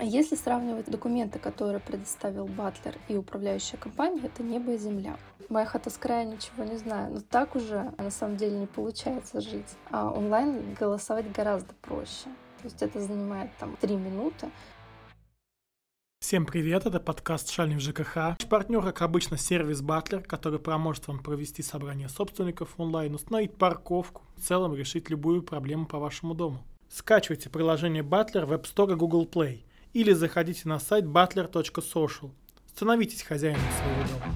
Если сравнивать документы, которые предоставил Батлер и управляющая компания, это небо и земля. Моя хата с края ничего не знаю, но так уже на самом деле не получается жить. А онлайн голосовать гораздо проще. То есть это занимает там три минуты. Всем привет, это подкаст «Шальный в ЖКХ». Наш партнер, как обычно, сервис Батлер, который поможет вам провести собрание собственников онлайн, установить парковку, в целом решить любую проблему по вашему дому. Скачивайте приложение Батлер в App Store и Google Play – или заходите на сайт butler.social. Становитесь хозяином своего дома.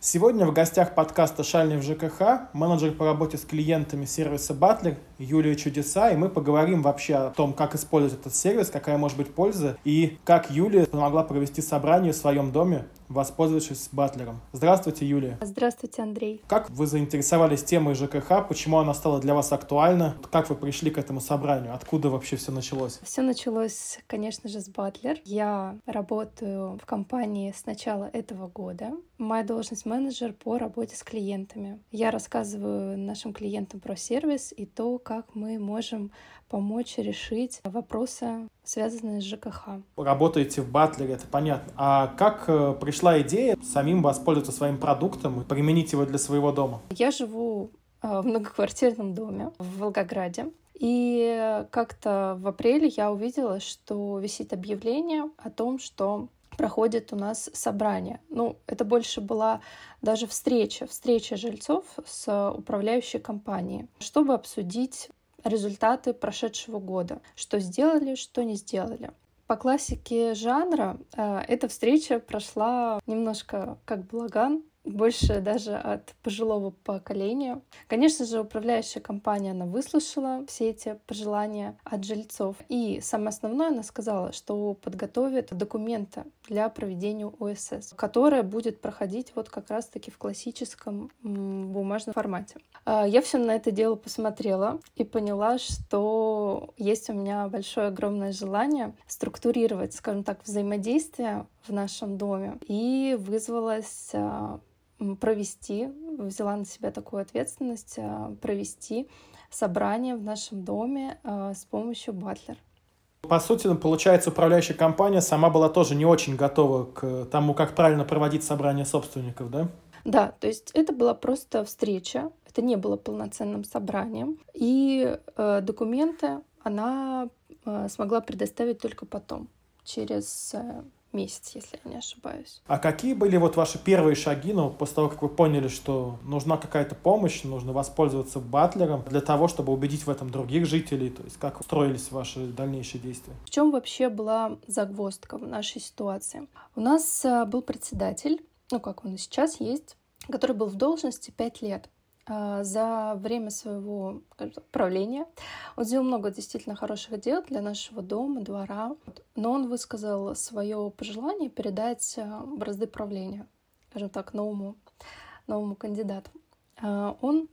Сегодня в гостях подкаста «Шальный в ЖКХ» менеджер по работе с клиентами сервиса Butler Юлия Чудеса, и мы поговорим вообще о том, как использовать этот сервис, какая может быть польза, и как Юлия помогла провести собрание в своем доме, воспользовавшись Батлером. Здравствуйте, Юлия. Здравствуйте, Андрей. Как вы заинтересовались темой ЖКХ, почему она стала для вас актуальна, как вы пришли к этому собранию, откуда вообще все началось? Все началось, конечно же, с Батлер. Я работаю в компании с начала этого года. Моя должность менеджер по работе с клиентами. Я рассказываю нашим клиентам про сервис и то, как мы можем помочь решить вопросы, связанные с ЖКХ. Работаете в Батлере, это понятно. А как э, пришла идея самим воспользоваться своим продуктом и применить его для своего дома? Я живу э, в многоквартирном доме в Волгограде. И как-то в апреле я увидела, что висит объявление о том, что проходит у нас собрание. Ну, это больше была даже встреча, встреча жильцов с управляющей компанией, чтобы обсудить результаты прошедшего года, что сделали, что не сделали. По классике жанра э, эта встреча прошла немножко как благан, больше даже от пожилого поколения. Конечно же, управляющая компания, она выслушала все эти пожелания от жильцов. И самое основное, она сказала, что подготовит документы для проведения ОСС, которая будет проходить вот как раз-таки в классическом бумажном формате. А, я все на это дело посмотрела и поняла, что есть у меня большое огромное желание структурировать, скажем так, взаимодействие в нашем доме и вызвалась а, провести, взяла на себя такую ответственность, а, провести собрание в нашем доме а, с помощью Батлер. По сути, ну, получается, управляющая компания сама была тоже не очень готова к тому, как правильно проводить собрание собственников, да? Да, то есть это была просто встреча, это не было полноценным собранием, и э, документы она э, смогла предоставить только потом, через э, месяц, если я не ошибаюсь. А какие были вот ваши первые шаги, ну, после того, как вы поняли, что нужна какая-то помощь, нужно воспользоваться батлером для того, чтобы убедить в этом других жителей? То есть как строились ваши дальнейшие действия? В чем вообще была загвоздка в нашей ситуации? У нас э, был председатель, ну, как он и сейчас есть, который был в должности пять лет. А, за время своего правления. Он сделал много действительно хороших дел для нашего дома, двора. Но он высказал свое пожелание передать а, бразды правления, скажем так, новому, новому кандидату. А, он,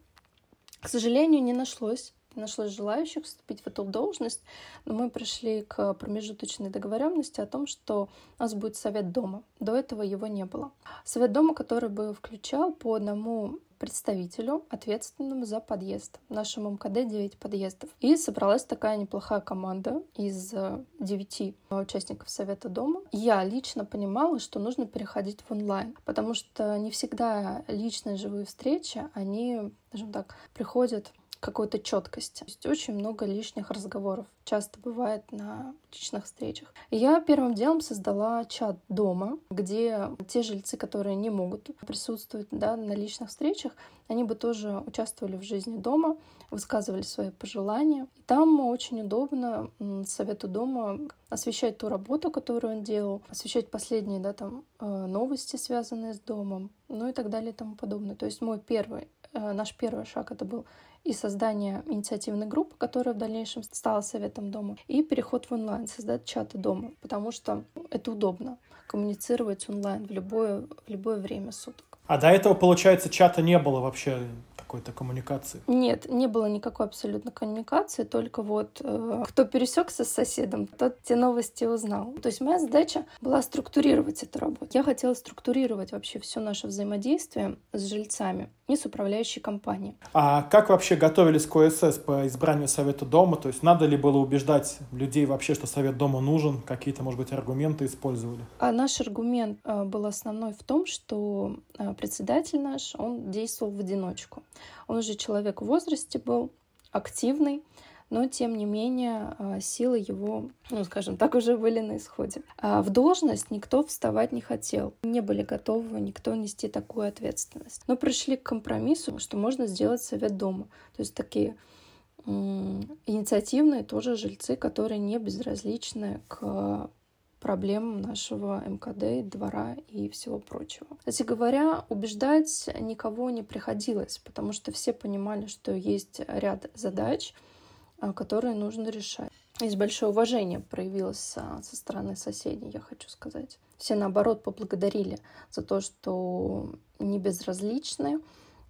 к сожалению, не нашлось не нашлось желающих вступить в эту должность, но мы пришли к промежуточной договоренности о том, что у нас будет совет дома. До этого его не было. Совет дома, который бы включал по одному представителю, ответственному за подъезд. В нашем МКД 9 подъездов. И собралась такая неплохая команда из 9 э, участников Совета дома. Я лично понимала, что нужно переходить в онлайн, потому что не всегда личные живые встречи, они, скажем так, приходят какой-то четкости. есть очень много лишних разговоров. Часто бывает на личных встречах. Я первым делом создала чат дома, где те жильцы, которые не могут присутствовать да, на личных встречах, они бы тоже участвовали в жизни дома, высказывали свои пожелания. И там очень удобно совету дома освещать ту работу, которую он делал, освещать последние да, там, э, новости, связанные с домом, ну и так далее и тому подобное. То есть мой первый, э, наш первый шаг это был и создание инициативной группы, которая в дальнейшем стала советом дома, и переход в онлайн, создать чаты дома, потому что это удобно коммуницировать онлайн в любое, в любое время суток. А до этого, получается, чата не было вообще? Какой-то коммуникации? Нет, не было никакой абсолютно коммуникации, только вот э, кто пересекся с соседом, тот те новости узнал. То есть моя задача была структурировать эту работу. Я хотела структурировать вообще все наше взаимодействие с жильцами и с управляющей компанией. А как вообще готовились к ОСС по избранию Совета Дома? То есть надо ли было убеждать людей вообще, что Совет Дома нужен? Какие-то, может быть, аргументы использовали? А наш аргумент э, был основной в том, что э, председатель наш, он действовал в одиночку. Он уже человек в возрасте был, активный, но тем не менее э, силы его, ну скажем так, уже были на исходе. А в должность никто вставать не хотел, не были готовы никто нести такую ответственность. Но пришли к компромиссу, что можно сделать совет дома. То есть такие инициативные тоже жильцы, которые не безразличны к проблемам нашего МКД, двора и всего прочего. Кстати говоря, убеждать никого не приходилось, потому что все понимали, что есть ряд задач, а, которые нужно решать. Есть большое уважение проявилось а, со стороны соседей, я хочу сказать. Все, наоборот, поблагодарили за то, что не безразличны,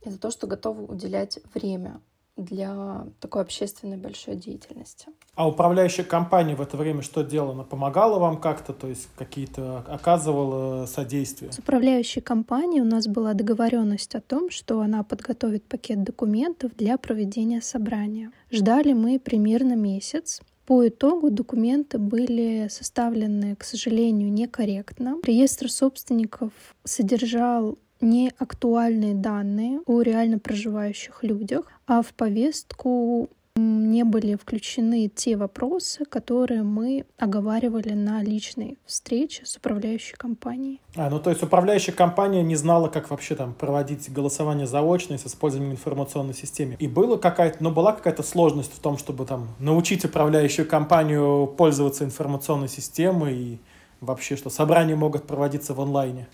и за то, что готовы уделять время для такой общественной большой деятельности. А управляющая компания в это время что делала? Она помогала вам как-то, то есть какие-то оказывала содействие? С управляющей компанией у нас была договоренность о том, что она подготовит пакет документов для проведения собрания. Ждали мы примерно месяц. По итогу документы были составлены, к сожалению, некорректно. Реестр собственников содержал не актуальные данные о реально проживающих людях, а в повестку не были включены те вопросы, которые мы оговаривали на личной встрече с управляющей компанией. А, ну то есть управляющая компания не знала, как вообще там проводить голосование заочно с использованием информационной системы. И было какая-то, но была какая-то сложность в том, чтобы там научить управляющую компанию пользоваться информационной системой и вообще, что собрания могут проводиться в онлайне.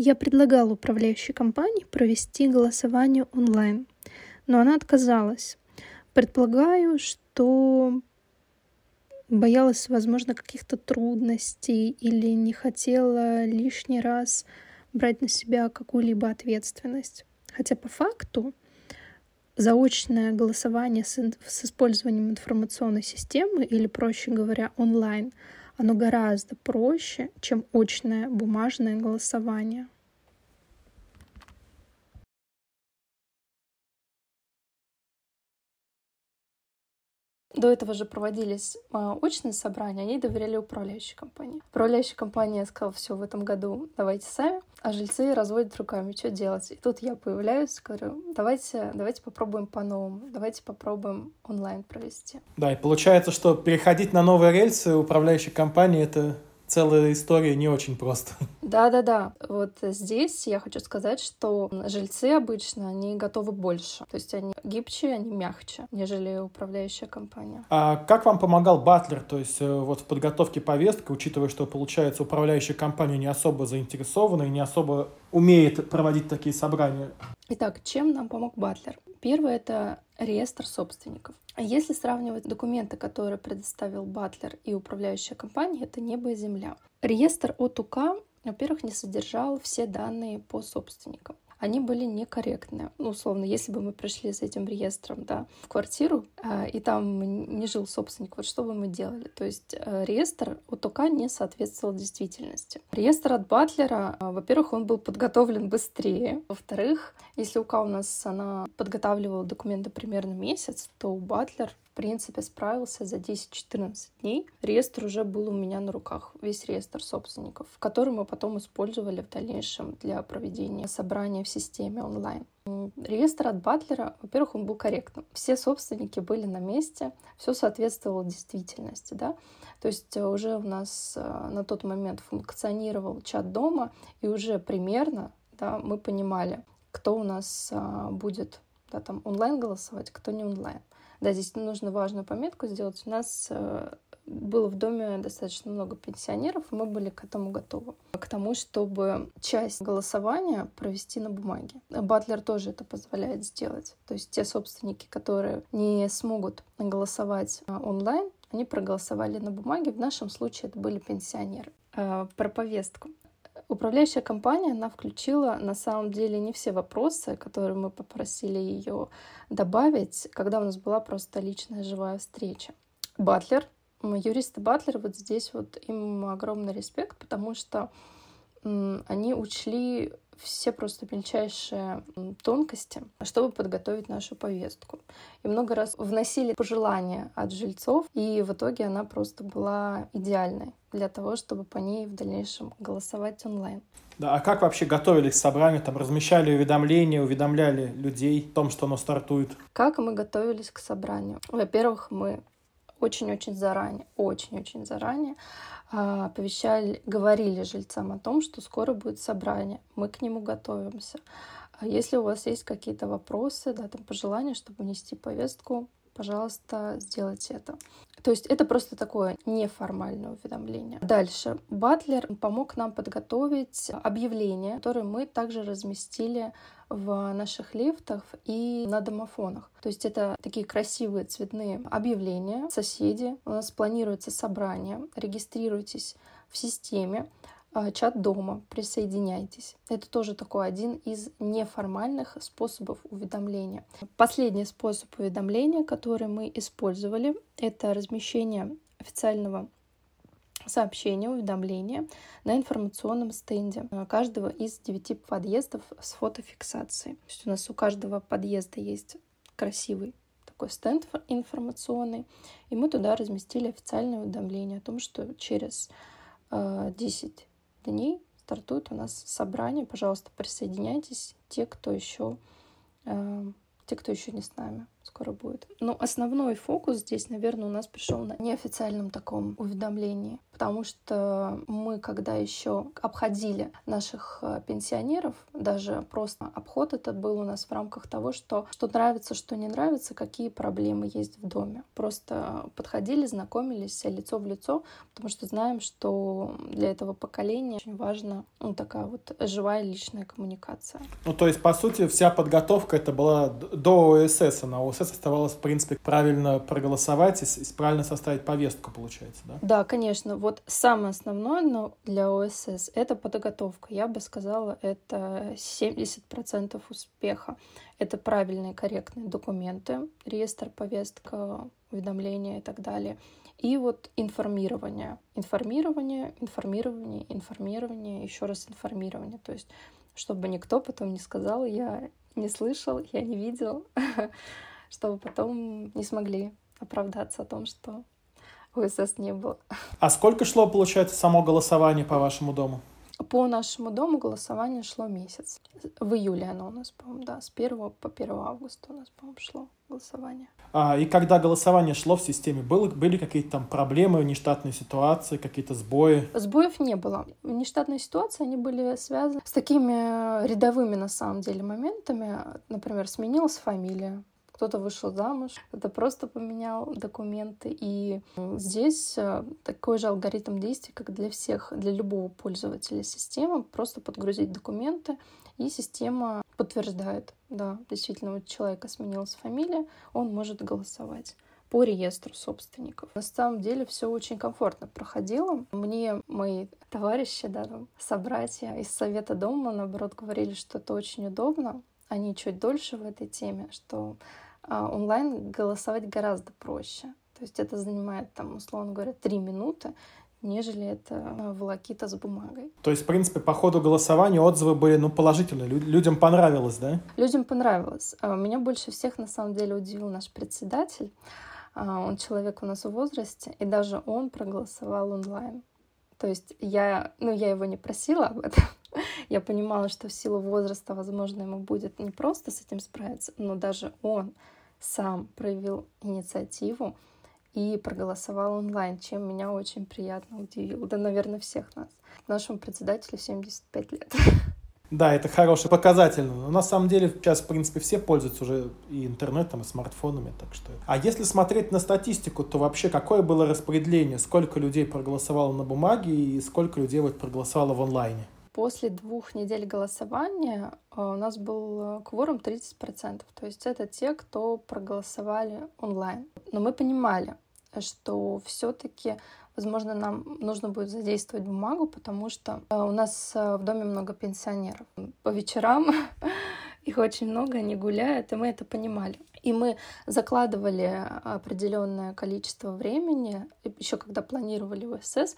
Я предлагала управляющей компании провести голосование онлайн, но она отказалась. Предполагаю, что боялась, возможно, каких-то трудностей или не хотела лишний раз брать на себя какую-либо ответственность. Хотя по факту заочное голосование с, с использованием информационной системы или, проще говоря, онлайн — оно гораздо проще, чем очное бумажное голосование. До этого же проводились а, очные собрания, они доверяли управляющей компании. Управляющая компания сказала, все, в этом году давайте сами, а жильцы разводят руками, что делать. И тут я появляюсь, говорю, давайте, давайте попробуем по-новому, давайте попробуем онлайн провести. Да, и получается, что переходить на новые рельсы управляющей компании — это целая история не очень просто. Да-да-да. Вот здесь я хочу сказать, что жильцы обычно, они готовы больше. То есть они гибче, они мягче, нежели управляющая компания. А как вам помогал Батлер? То есть э, вот в подготовке повестки, учитывая, что, получается, управляющая компания не особо заинтересована и не особо умеет проводить такие собрания? Итак, чем нам помог Батлер? Первое — это реестр собственников. Если сравнивать документы, которые предоставил Батлер и управляющая компания, это небо и земля. Реестр от УК, во-первых, не содержал все данные по собственникам они были некорректны. Ну, условно, если бы мы пришли с этим реестром да, в квартиру, э, и там не жил собственник, вот что бы мы делали? То есть э, реестр от ОК не соответствовал действительности. Реестр от Батлера, э, во-первых, он был подготовлен быстрее. Во-вторых, если УК у нас она подготавливала документы примерно месяц, то у Батлер принципе, справился за 10-14 дней. Реестр уже был у меня на руках, весь реестр собственников, который мы потом использовали в дальнейшем для проведения собрания в системе онлайн. Реестр от Батлера, во-первых, он был корректным. Все собственники были на месте, все соответствовало действительности, да. То есть э, уже у нас э, на тот момент функционировал чат дома, и уже примерно да, мы понимали, кто у нас а, будет да, там онлайн голосовать, кто не онлайн. Да, здесь нужно важную пометку сделать. У нас э, было в доме достаточно много пенсионеров, и мы были к этому готовы. К тому, чтобы часть голосования провести на бумаге. Батлер тоже это позволяет сделать. То есть те собственники, которые не смогут голосовать э, онлайн, они проголосовали на бумаге. В нашем случае это были пенсионеры. Э, про повестку. Управляющая компания, она включила на самом деле не все вопросы, которые мы попросили ее добавить, когда у нас была просто личная живая встреча. Батлер, юристы Батлер, вот здесь вот им огромный респект, потому что они учли все просто мельчайшие тонкости, чтобы подготовить нашу повестку. И много раз вносили пожелания от жильцов, и в итоге она просто была идеальной для того, чтобы по ней в дальнейшем голосовать онлайн. Да, а как вообще готовились к собранию? Там размещали уведомления, уведомляли людей о том, что оно стартует? Как мы готовились к собранию? Во-первых, мы очень-очень заранее, очень-очень заранее а, оповещали, говорили жильцам о том, что скоро будет собрание, мы к нему готовимся. А если у вас есть какие-то вопросы, да, там пожелания, чтобы внести повестку, пожалуйста, сделайте это. То есть это просто такое неформальное уведомление. Дальше. Батлер помог нам подготовить объявление, которое мы также разместили в наших лифтах и на домофонах. То есть это такие красивые цветные объявления. Соседи, у нас планируется собрание, регистрируйтесь в системе. А, чат дома, присоединяйтесь. Это тоже такой один из неформальных способов уведомления. Последний способ уведомления, который мы использовали, это размещение официального сообщения, уведомления на информационном стенде каждого из девяти подъездов с фотофиксацией. То есть у нас у каждого подъезда есть красивый такой стенд информационный, и мы туда разместили официальное уведомление о том, что через 10 дней стартует у нас собрание. Пожалуйста, присоединяйтесь, те, кто еще, э, те, кто еще не с нами скоро будет. Но основной фокус здесь, наверное, у нас пришел на неофициальном таком уведомлении, потому что мы, когда еще обходили наших э, пенсионеров, даже просто обход это был у нас в рамках того, что что нравится, что не нравится, какие проблемы есть в доме. Просто подходили, знакомились лицо в лицо, потому что знаем, что для этого поколения очень важна ну, такая вот живая личная коммуникация. Ну, то есть, по сути, вся подготовка это была до ОСС, на ОСС процесс оставалось, в принципе, правильно проголосовать и правильно составить повестку, получается, да? Да, конечно. Вот самое основное но для ОСС — это подготовка. Я бы сказала, это 70% успеха. Это правильные, корректные документы, реестр, повестка, уведомления и так далее. И вот информирование. Информирование, информирование, информирование, еще раз информирование. То есть, чтобы никто потом не сказал, я не слышал, я не видел. чтобы потом не смогли оправдаться о том, что УСС не было. А сколько шло, получается, само голосование по вашему дому? По нашему дому голосование шло месяц. В июле оно у нас, по-моему, да, с 1 по 1 августа у нас, по-моему, шло голосование. А, и когда голосование шло в системе, было, были какие-то там проблемы, нештатные ситуации, какие-то сбои? Сбоев не было. Нештатные ситуации, они были связаны с такими рядовыми, на самом деле, моментами. Например, сменилась фамилия, кто-то вышел замуж, кто-то просто поменял документы. И здесь э, такой же алгоритм действий, как для всех, для любого пользователя системы. Просто подгрузить документы, и система подтверждает, да, действительно, у человека сменилась фамилия, он может голосовать по реестру собственников. На самом деле все очень комфортно проходило. Мне мои товарищи, да, там, собратья из Совета Дома, наоборот, говорили, что это очень удобно. Они чуть дольше в этой теме, что онлайн голосовать гораздо проще. То есть это занимает, там, условно говоря, три минуты, нежели это а, волокита с бумагой. То есть, в принципе, по ходу голосования отзывы были ну, положительные. Людям понравилось, да? Людям понравилось. А, меня больше всех, на самом деле, удивил наш председатель. Он человек у нас в возрасте, и даже он проголосовал онлайн. То есть я, ну, я его не просила об этом. я понимала, что в силу возраста, возможно, ему будет не просто с этим справиться, но даже он сам проявил инициативу и проголосовал онлайн, чем меня очень приятно удивило. Да, наверное, всех нас. Нашему председателю 75 лет. Да, это хороший показатель. Но на самом деле сейчас, в принципе, все пользуются уже и интернетом, и смартфонами, так что... А если смотреть на статистику, то вообще какое было распределение? Сколько людей проголосовало на бумаге и сколько людей вот проголосовало в онлайне? После двух недель голосования э, у нас был э, кворум 30%. То есть это те, кто проголосовали онлайн. Но мы понимали, что все-таки возможно, нам нужно будет задействовать бумагу, потому что э, у нас в доме много пенсионеров. По вечерам их очень много, они гуляют, и мы это понимали. И мы закладывали определенное количество времени, еще когда планировали УСС,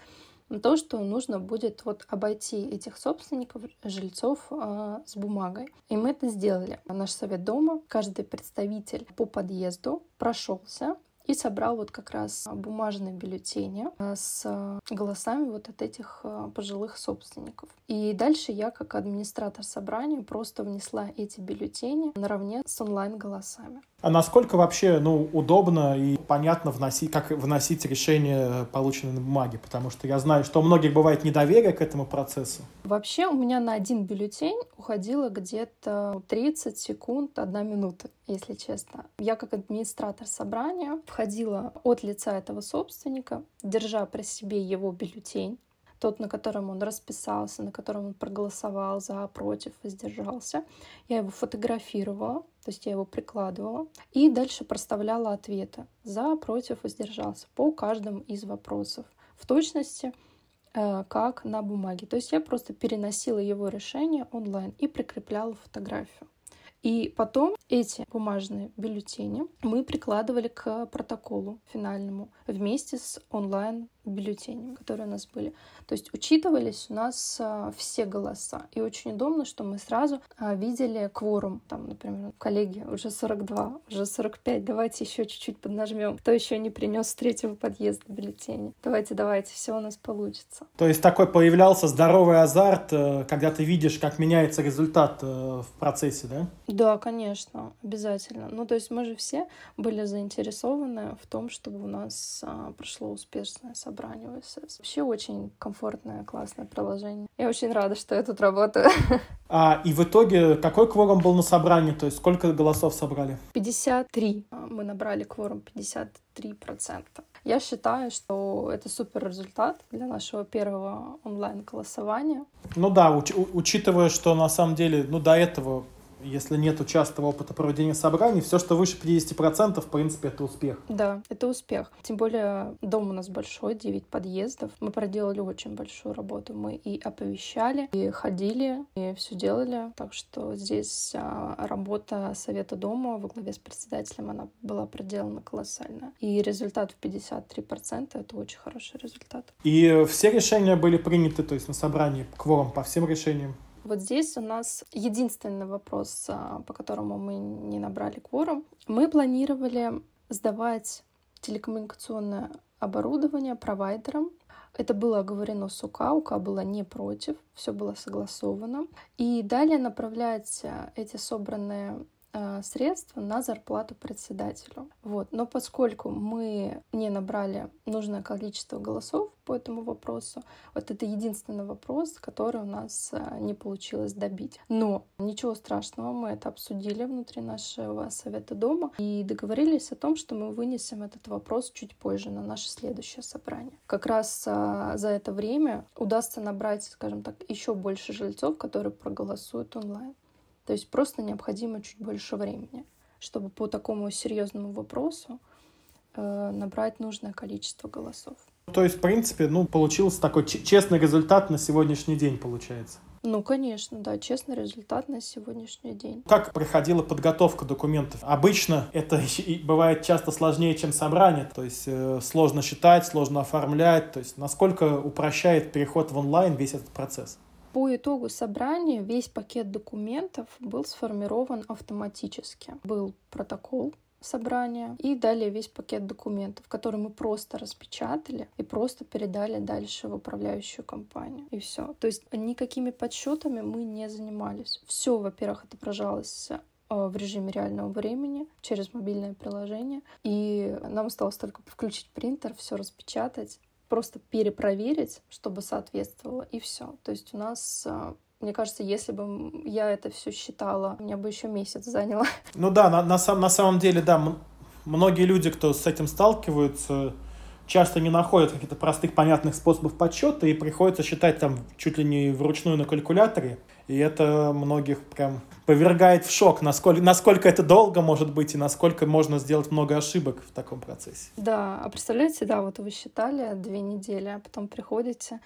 на то, что нужно будет вот обойти этих собственников, жильцов э, с бумагой. И мы это сделали. Наш совет дома, каждый представитель по подъезду прошелся и собрал вот как раз бумажные бюллетени э, с голосами вот от этих э, пожилых собственников. И дальше я, как администратор собрания, просто внесла эти бюллетени наравне с онлайн-голосами. А насколько вообще ну, удобно и понятно вносить, как вносить решение, полученное на бумаге? Потому что я знаю, что у многих бывает недоверие к этому процессу. Вообще у меня на один бюллетень уходило где-то 30 секунд, одна минута, если честно. Я как администратор собрания входила от лица этого собственника, держа при себе его бюллетень, тот, на котором он расписался, на котором он проголосовал за, против, воздержался. Я его фотографировала, то есть я его прикладывала, и дальше проставляла ответы за, против, воздержался по каждому из вопросов. В точности э, как на бумаге. То есть я просто переносила его решение онлайн и прикрепляла фотографию. И потом эти бумажные бюллетени мы прикладывали к протоколу финальному вместе с онлайн бюллетенями, которые у нас были. То есть учитывались у нас а, все голоса. И очень удобно, что мы сразу а, видели кворум. Там, например, коллеги, уже 42, уже 45, давайте еще чуть-чуть поднажмем. Кто еще не принес с третьего подъезда бюллетени? Давайте, давайте, все у нас получится. То есть такой появлялся здоровый азарт, э, когда ты видишь, как меняется результат э, в процессе, да? Да, конечно, обязательно. Ну, то есть мы же все были заинтересованы в том, чтобы у нас а, прошло успешное событие собранию ОСС. Вообще очень комфортное, классное приложение. Я очень рада, что я тут работаю. А, и в итоге какой кворум был на собрании? То есть сколько голосов собрали? 53. Мы набрали кворум 53%. Я считаю, что это супер результат для нашего первого онлайн-голосования. Ну да, уч- учитывая, что на самом деле, ну до этого если нет частого опыта проведения собраний, все, что выше 50%, в принципе, это успех. Да, это успех. Тем более дом у нас большой, 9 подъездов. Мы проделали очень большую работу. Мы и оповещали, и ходили, и все делали. Так что здесь а, работа Совета дома во главе с председателем, она была проделана колоссально. И результат в 53% — это очень хороший результат. И все решения были приняты, то есть на собрании кворум по всем решениям? Вот здесь у нас единственный вопрос, а, по которому мы не набрали кворум. Мы планировали сдавать телекоммуникационное оборудование провайдерам. Это было оговорено с УК, УК была не против, все было согласовано. И далее направлять а, эти собранные Э, средства на зарплату председателю. Вот. Но поскольку мы не набрали нужное количество голосов по этому вопросу, вот это единственный вопрос, который у нас э, не получилось добить. Но ничего страшного, мы это обсудили внутри нашего совета дома и договорились о том, что мы вынесем этот вопрос чуть позже на наше следующее собрание. Как раз э, за это время удастся набрать, скажем так, еще больше жильцов, которые проголосуют онлайн. То есть просто необходимо чуть больше времени, чтобы по такому серьезному вопросу э, набрать нужное количество голосов. То есть, в принципе, ну, получился такой честный результат на сегодняшний день, получается. Ну, конечно, да, честный результат на сегодняшний день. Как проходила подготовка документов? Обычно это бывает часто сложнее, чем собрание, то есть э, сложно считать, сложно оформлять, то есть насколько упрощает переход в онлайн весь этот процесс? По итогу собрания весь пакет документов был сформирован автоматически. Был протокол собрания и далее весь пакет документов, который мы просто распечатали и просто передали дальше в управляющую компанию. И все. То есть никакими подсчетами мы не занимались. Все, во-первых, отображалось э, в режиме реального времени через мобильное приложение. И нам осталось только включить принтер, все распечатать просто перепроверить, чтобы соответствовало, и все. То есть у нас а, мне кажется, если бы я это все считала, меня бы еще месяц заняло. Ну да, на, на, сам, на самом деле, да, многие люди, кто с этим сталкиваются, часто не находят каких-то простых, понятных способов подсчета и приходится считать там чуть ли не вручную на калькуляторе. И это многих прям повергает в шок, насколько, насколько это долго может быть и насколько можно сделать много ошибок в таком процессе. Да, а представляете, да, вот вы считали две недели, а потом приходите,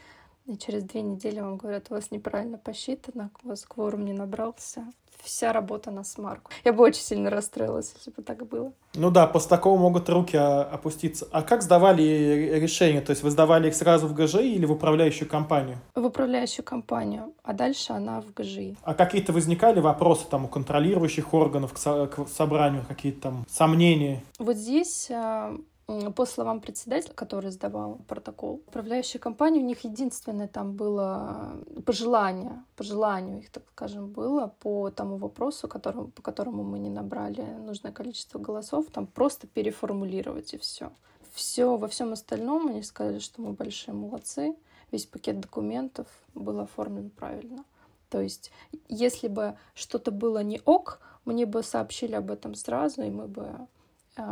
и через две недели вам говорят, у вас неправильно посчитано, у вас кворум не набрался, вся работа на смарку. Я бы очень сильно расстроилась, если бы так было. Ну да, после такого могут руки а, опуститься. А как сдавали решения? То есть вы сдавали их сразу в ГЖИ или в управляющую компанию? В управляющую компанию, а дальше она в ГЖИ. А какие-то возникали вопросы там у контролирующих органов к, со- к собранию, какие-то там сомнения? Вот здесь а, по словам председателя, который сдавал протокол, управляющая компания, у них единственное там было пожелание, по желанию их, так скажем, было по тому вопросу, которому, по которому мы не набрали нужное количество голосов, там просто переформулировать и все. Все, во всем остальном они сказали, что мы большие молодцы, весь пакет документов был оформлен правильно. То есть, если бы что-то было не ок, мне бы сообщили об этом сразу, и мы бы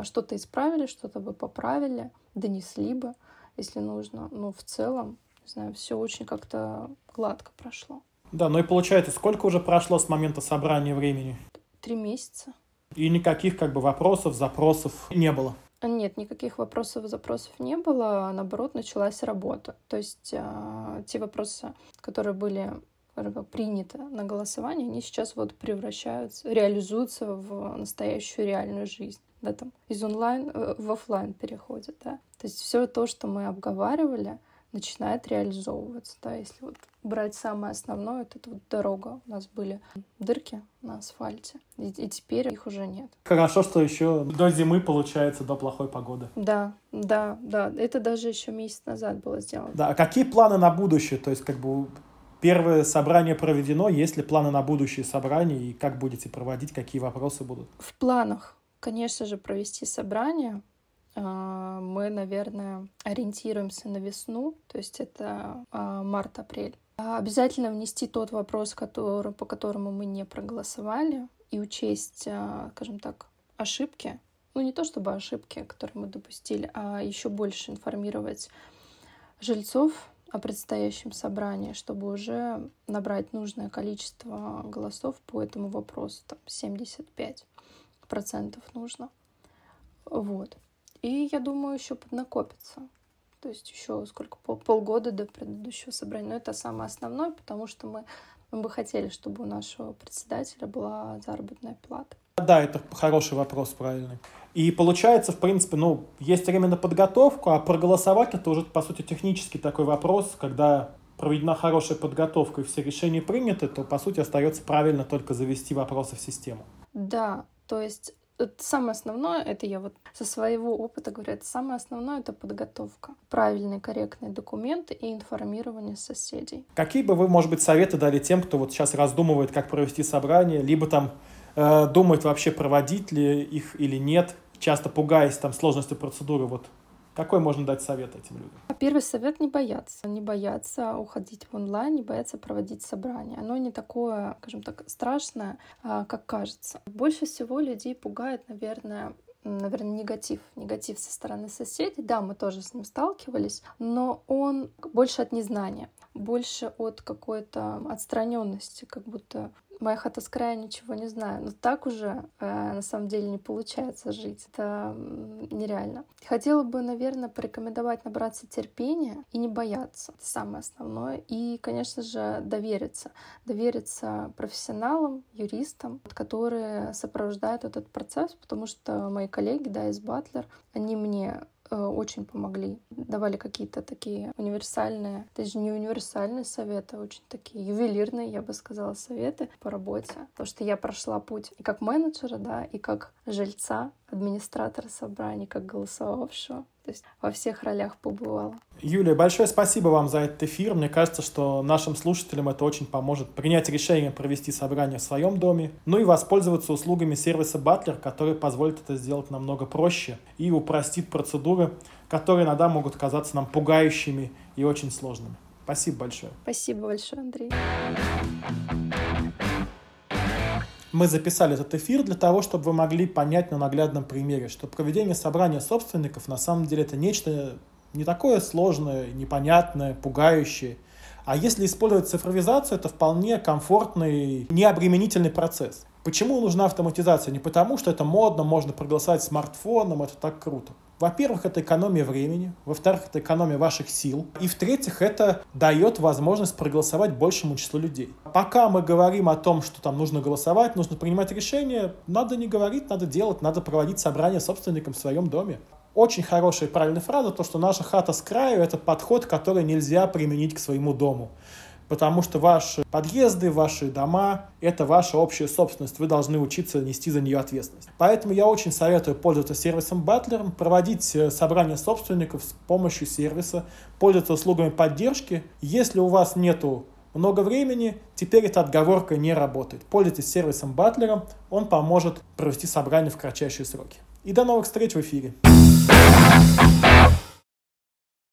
что-то исправили, что-то бы поправили, донесли бы, если нужно. Но в целом, не знаю, все очень как-то гладко прошло. Да, ну и получается, сколько уже прошло с момента собрания времени? Три месяца. И никаких как бы вопросов, запросов не было? Нет, никаких вопросов, запросов не было. Наоборот, началась работа. То есть э, те вопросы, которые были приняты на голосование, они сейчас вот превращаются, реализуются в настоящую реальную жизнь да, там, из онлайн э, в офлайн переходит, да. То есть все то, что мы обговаривали, начинает реализовываться, да, если вот брать самое основное, это вот дорога. У нас были дырки на асфальте, и, и теперь их уже нет. Хорошо, что еще до зимы получается, до плохой погоды. Да, да, да, это даже еще месяц назад было сделано. Да, а какие планы на будущее? То есть как бы первое собрание проведено, есть ли планы на будущее собрание и как будете проводить, какие вопросы будут? В планах конечно же, провести собрание. А, мы, наверное, ориентируемся на весну, то есть это а, март-апрель. А обязательно внести тот вопрос, который, по которому мы не проголосовали, и учесть, скажем так, ошибки. Ну, не то чтобы ошибки, которые мы допустили, а еще больше информировать жильцов о предстоящем собрании, чтобы уже набрать нужное количество голосов по этому вопросу, там 75 процентов нужно. Вот. И я думаю, еще поднакопится. То есть еще сколько, пол, полгода до предыдущего собрания. Но это самое основное, потому что мы, мы бы хотели, чтобы у нашего председателя была заработная плата. Да, это хороший вопрос, правильный. И получается, в принципе, ну, есть время на подготовку, а проголосовать это уже, по сути, технический такой вопрос, когда проведена хорошая подготовка и все решения приняты, то, по сути, остается правильно только завести вопросы в систему. Да, то есть это самое основное, это я вот со своего опыта говорю, это самое основное, это подготовка. Правильные, корректные документы и информирование соседей. Какие бы вы, может быть, советы дали тем, кто вот сейчас раздумывает, как провести собрание, либо там э, думает вообще проводить ли их или нет, часто пугаясь там сложности процедуры, вот какой можно дать совет этим людям? Первый совет — не бояться. Не бояться уходить в онлайн, не бояться проводить собрания. Оно не такое, скажем так, страшное, а, как кажется. Больше всего людей пугает, наверное, наверное, негатив. Негатив со стороны соседей. Да, мы тоже с ним сталкивались, но он больше от незнания, больше от какой-то отстраненности, как будто моя хата с края ничего не знаю. Но так уже э, на самом деле не получается жить. Это нереально. Хотела бы, наверное, порекомендовать набраться терпения и не бояться. Это самое основное. И, конечно же, довериться. Довериться профессионалам, юристам, которые сопровождают этот процесс, потому что мои коллеги, да, из Батлер, они мне очень помогли. Давали какие-то такие универсальные, даже не универсальные советы, а очень такие ювелирные, я бы сказала, советы по работе. Потому что я прошла путь и как менеджера, да, и как жильца, администратора собраний, как голосовавшего. То есть во всех ролях побывала. Юлия, большое спасибо вам за этот эфир. Мне кажется, что нашим слушателям это очень поможет принять решение провести собрание в своем доме, ну и воспользоваться услугами сервиса Butler, который позволит это сделать намного проще и упростит процедуры, которые иногда могут казаться нам пугающими и очень сложными. Спасибо большое. Спасибо большое, Андрей. Мы записали этот эфир для того, чтобы вы могли понять на наглядном примере, что проведение собрания собственников на самом деле это нечто не такое сложное, непонятное, пугающее, А если использовать цифровизацию, это вполне комфортный, необременительный процесс. Почему нужна автоматизация? Не потому, что это модно, можно проголосовать смартфоном, это так круто. Во-первых, это экономия времени, во-вторых, это экономия ваших сил, и в-третьих, это дает возможность проголосовать большему числу людей. Пока мы говорим о том, что там нужно голосовать, нужно принимать решения, надо не говорить, надо делать, надо проводить собрание собственникам в своем доме. Очень хорошая и правильная фраза, то, что наша хата с краю – это подход, который нельзя применить к своему дому потому что ваши подъезды, ваши дома – это ваша общая собственность, вы должны учиться нести за нее ответственность. Поэтому я очень советую пользоваться сервисом Butler, проводить э, собрание собственников с помощью сервиса, пользоваться услугами поддержки. Если у вас нету много времени, теперь эта отговорка не работает. Пользуйтесь сервисом Батлера, он поможет провести собрание в кратчайшие сроки. И до новых встреч в эфире.